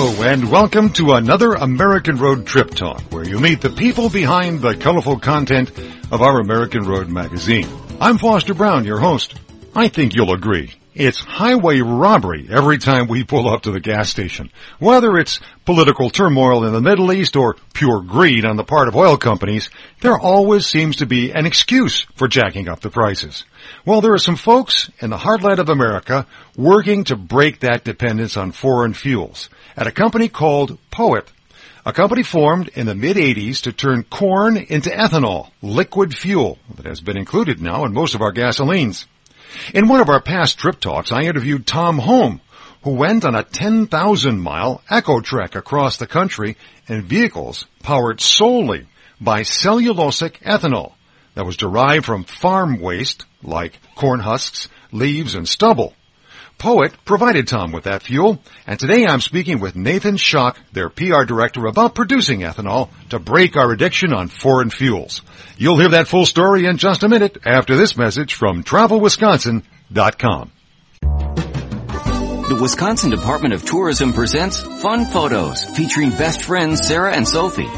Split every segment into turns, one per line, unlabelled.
Hello and welcome to another American Road Trip Talk where you meet the people behind the colorful content of our American Road magazine. I'm Foster Braun, your host. I think you'll agree. It's highway robbery every time we pull up to the gas station. Whether it's political turmoil in the Middle East or pure greed on the part of oil companies, there always seems to be an excuse for jacking up the prices. Well, there are some folks in the heartland of America working to break that dependence on foreign fuels at a company called Poet. A company formed in the mid-80s to turn corn into ethanol, liquid fuel that has been included now in most of our gasolines. In one of our past trip talks, I interviewed Tom Home, who went on a 10,000 mile eco trek across the country in vehicles powered solely by cellulosic ethanol that was derived from farm waste like corn husks, leaves, and stubble. Poet provided Tom with that fuel, and today I'm speaking with Nathan Schock, their PR director, about producing ethanol to break our addiction on foreign fuels. You'll hear that full story in just a minute after this message from TravelWisconsin.com.
The Wisconsin Department of Tourism presents Fun Photos featuring best friends Sarah and Sophie.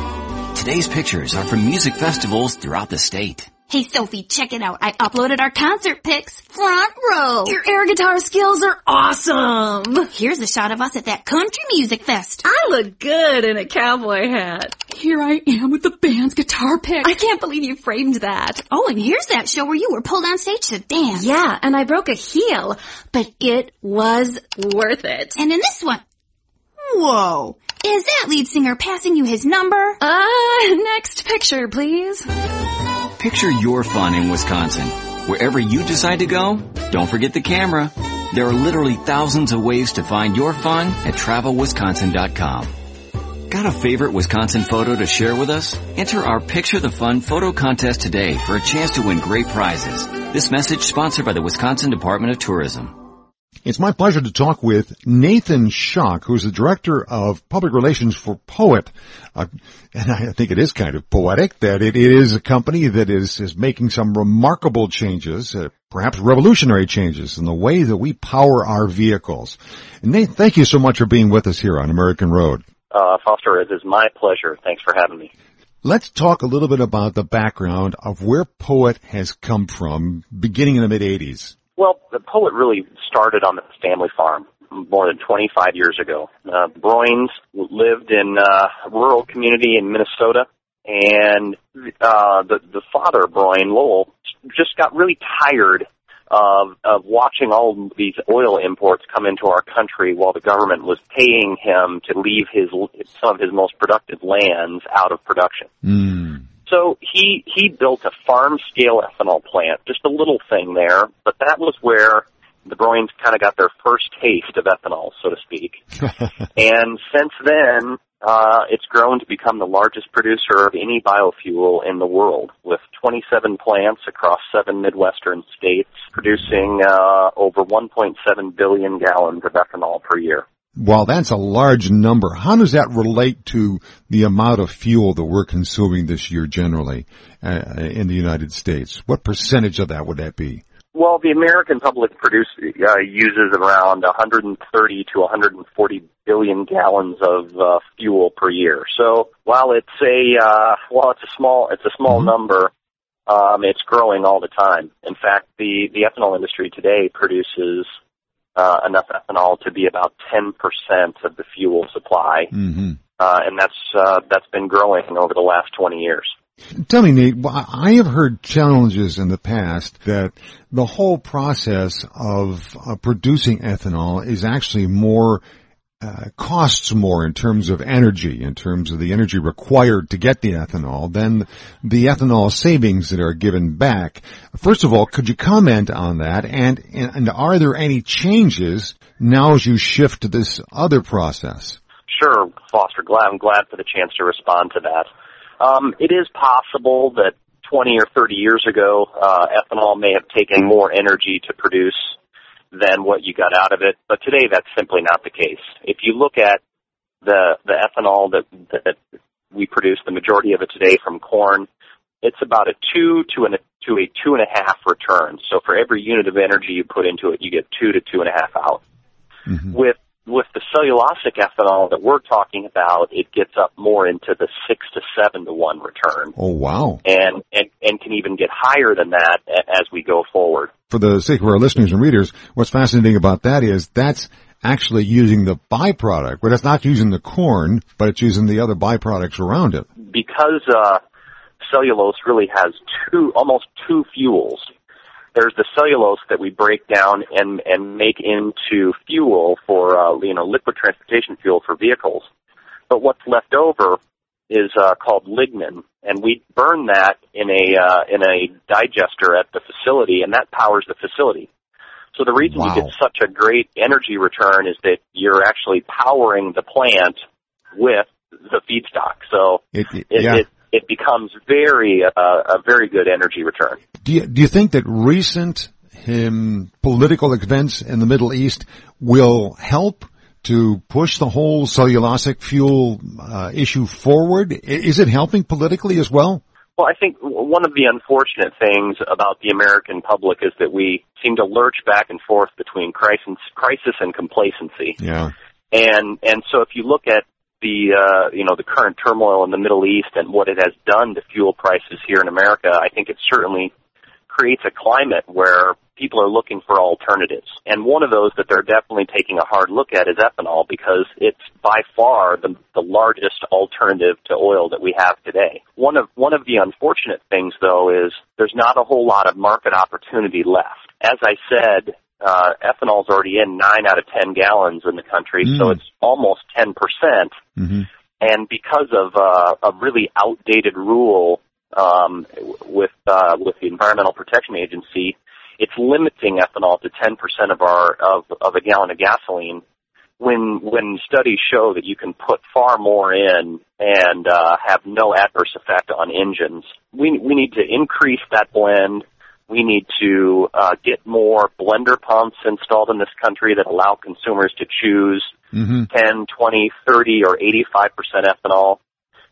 Today's pictures are from music festivals throughout the state.
Hey Sophie, check it out. I uploaded our concert pics. Front row.
Your air guitar skills are awesome.
Here's a shot of us at that country music fest.
I look good in a cowboy hat.
Here I am with the band's guitar pick.
I can't believe you framed that.
Oh, and here's that show where you were pulled on stage to dance.
Yeah, and I broke a heel, but it was worth it.
And in this one, whoa. Is that lead singer passing you his number?
Uh, next picture, please.
Picture your fun in Wisconsin. Wherever you decide to go, don't forget the camera. There are literally thousands of ways to find your fun at travelwisconsin.com. Got a favorite Wisconsin photo to share with us? Enter our Picture the Fun photo contest today for a chance to win great prizes. This message sponsored by the Wisconsin Department of Tourism.
It's my pleasure to talk with Nathan Schock, who's the director of public relations for Poet. Uh, and I think it is kind of poetic that it, it is a company that is, is making some remarkable changes, uh, perhaps revolutionary changes in the way that we power our vehicles. And Nathan, thank you so much for being with us here on American Road.
Uh, Foster, it is my pleasure. Thanks for having me.
Let's talk a little bit about the background of where Poet has come from beginning in the mid 80s.
Well, the poet really started on the family farm more than 25 years ago. Uh, Broins lived in uh, a rural community in Minnesota, and uh, the the father, Broin Lowell, just got really tired of of watching all these oil imports come into our country while the government was paying him to leave his some of his most productive lands out of production.
Mm.
So he he built a farm scale ethanol plant, just a little thing there, but that was where the Broins kind of got their first taste of ethanol, so to speak. and since then, uh, it's grown to become the largest producer of any biofuel in the world, with 27 plants across seven Midwestern states, producing uh, over 1.7 billion gallons of ethanol per year.
While that's a large number, how does that relate to the amount of fuel that we're consuming this year generally uh, in the United States? What percentage of that would that be?
Well, the American public produce, uh, uses around 130 to 140 billion gallons of uh, fuel per year. So while it's a uh, while it's a small it's a small mm-hmm. number, um, it's growing all the time. In fact, the the ethanol industry today produces uh, enough ethanol to be about 10% of the fuel supply,
mm-hmm.
uh, and that's uh, that's been growing over the last 20 years.
Tell me, Nate, I have heard challenges in the past that the whole process of uh, producing ethanol is actually more uh, costs more in terms of energy, in terms of the energy required to get the ethanol than the ethanol savings that are given back. First of all, could you comment on that? And, and are there any changes now as you shift to this other process?
Sure, Foster. Glad, I'm glad for the chance to respond to that. Um, it is possible that 20 or 30 years ago, uh, ethanol may have taken more energy to produce than what you got out of it, but today that's simply not the case. You look at the the ethanol that that we produce, the majority of it today from corn, it's about a two to an to a two and a half return. So for every unit of energy you put into it, you get two to two and a half out.
Mm-hmm.
With with the cellulosic ethanol that we're talking about, it gets up more into the six to seven to one return.
Oh wow!
And and and can even get higher than that as we go forward.
For the sake of our listeners and readers, what's fascinating about that is that's actually using the byproduct, but it's not using the corn, but it's using the other byproducts around it.
Because uh, cellulose really has two, almost two fuels. There's the cellulose that we break down and and make into fuel for uh, you know liquid transportation fuel for vehicles. But what's left over is uh, called lignin, and we burn that in a uh, in a digester at the facility, and that powers the facility. So the reason wow. you get such a great energy return is that you're actually powering the plant with the feedstock. So it, it, yeah. it, it becomes very uh, a very good energy return.
Do you, do you think that recent um, political events in the Middle East will help to push the whole cellulosic fuel uh, issue forward? Is it helping politically as well?
Well, I think one of the unfortunate things about the American public is that we seem to lurch back and forth between crisis, crisis and complacency.
Yeah.
And and so if you look at the uh, you know the current turmoil in the Middle East and what it has done to fuel prices here in America, I think it certainly creates a climate where people are looking for alternatives. And one of those that they're definitely taking a hard look at is ethanol because it's by far the, the largest alternative to oil that we have today. One of one of the unfortunate things though is there's not a whole lot of market opportunity left. As I said, uh, ethanol is already in nine out of ten gallons in the country, mm. so it's almost ten percent. Mm-hmm. And because of uh, a really outdated rule um, with uh, with the Environmental Protection Agency, it's limiting ethanol to ten percent of our of, of a gallon of gasoline. When when studies show that you can put far more in and uh, have no adverse effect on engines, we we need to increase that blend we need to uh, get more blender pumps installed in this country that allow consumers to choose mm-hmm. 10, 20, 30, or 85% ethanol.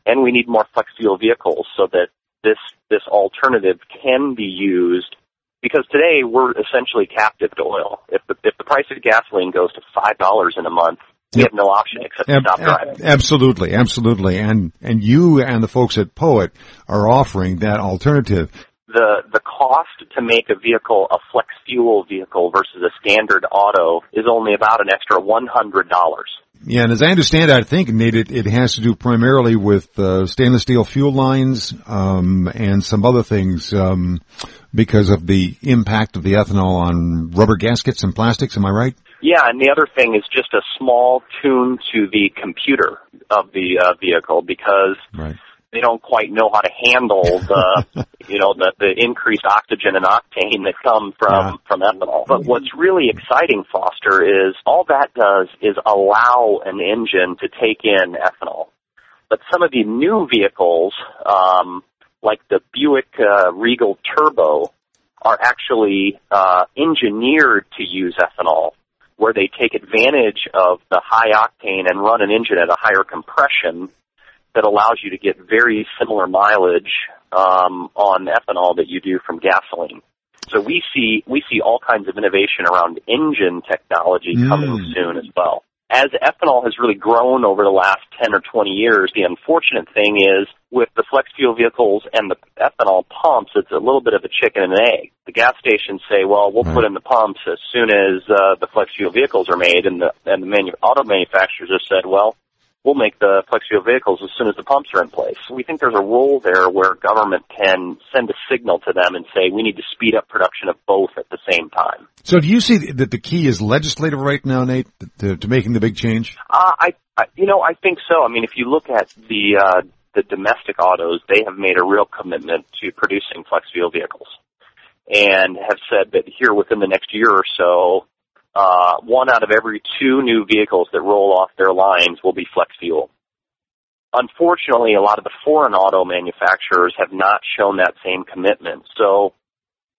And we need more flex fuel vehicles so that this, this alternative can be used because today we're essentially captive to oil. If the, if the price of gasoline goes to $5 in a month, we yep. have no option except to stop driving.
Absolutely, absolutely. And, and you and the folks at POET are offering that alternative
the the cost to make a vehicle a flex fuel vehicle versus a standard auto is only about an extra one hundred dollars.
Yeah, and as I understand, it, I think Nate, it, it has to do primarily with uh, stainless steel fuel lines um, and some other things um, because of the impact of the ethanol on rubber gaskets and plastics. Am I right?
Yeah, and the other thing is just a small tune to the computer of the uh, vehicle because.
Right
they don't quite know how to handle the you know the the increased oxygen and octane that come from yeah. from ethanol. But what's really exciting, Foster, is all that does is allow an engine to take in ethanol. But some of the new vehicles, um, like the Buick uh, Regal Turbo, are actually uh, engineered to use ethanol, where they take advantage of the high octane and run an engine at a higher compression that allows you to get very similar mileage um, on ethanol that you do from gasoline. So we see we see all kinds of innovation around engine technology coming mm. soon as well. As ethanol has really grown over the last 10 or 20 years, the unfortunate thing is with the flex fuel vehicles and the ethanol pumps, it's a little bit of a chicken and an egg. The gas stations say, well, we'll right. put in the pumps as soon as uh, the flex fuel vehicles are made, and the, and the manu- auto manufacturers have said, well, we'll make the flex fuel vehicles as soon as the pumps are in place. We think there's a role there where government can send a signal to them and say we need to speed up production of both at the same time.
So do you see that the key is legislative right now, Nate, to, to making the big change?
Uh, I, I, you know, I think so. I mean, if you look at the, uh, the domestic autos, they have made a real commitment to producing flex fuel vehicles and have said that here within the next year or so, uh, one out of every two new vehicles that roll off their lines will be flex fuel. Unfortunately, a lot of the foreign auto manufacturers have not shown that same commitment. So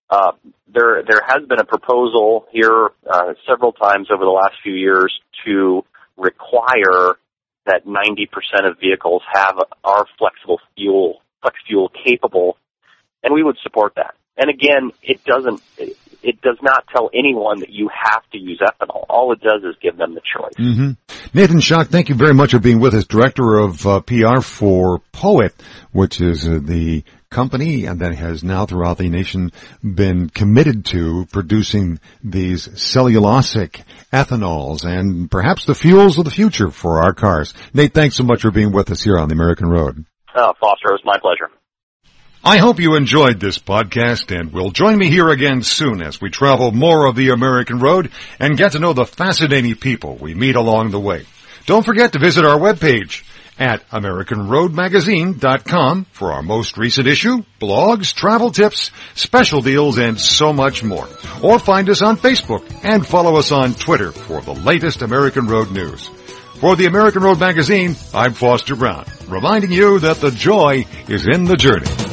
uh, there there has been a proposal here uh, several times over the last few years to require that 90% of vehicles have are flexible fuel flex fuel capable, and we would support that. And again, it doesn't it does not tell anyone that you have to use ethanol. All it does is give them the choice.
Mm-hmm. Nathan Schock, thank you very much for being with us, Director of uh, PR for Poet, which is uh, the company and that has now throughout the nation been committed to producing these cellulosic ethanols and perhaps the fuels of the future for our cars. Nate, thanks so much for being with us here on the American Road.
Uh, Foster, it was my pleasure.
I hope you enjoyed this podcast and will join me here again soon as we travel more of the American road and get to know the fascinating people we meet along the way. Don't forget to visit our webpage at AmericanRoadMagazine.com for our most recent issue, blogs, travel tips, special deals, and so much more. Or find us on Facebook and follow us on Twitter for the latest American Road news. For the American Road Magazine, I'm Foster Braun, reminding you that the joy is in the journey.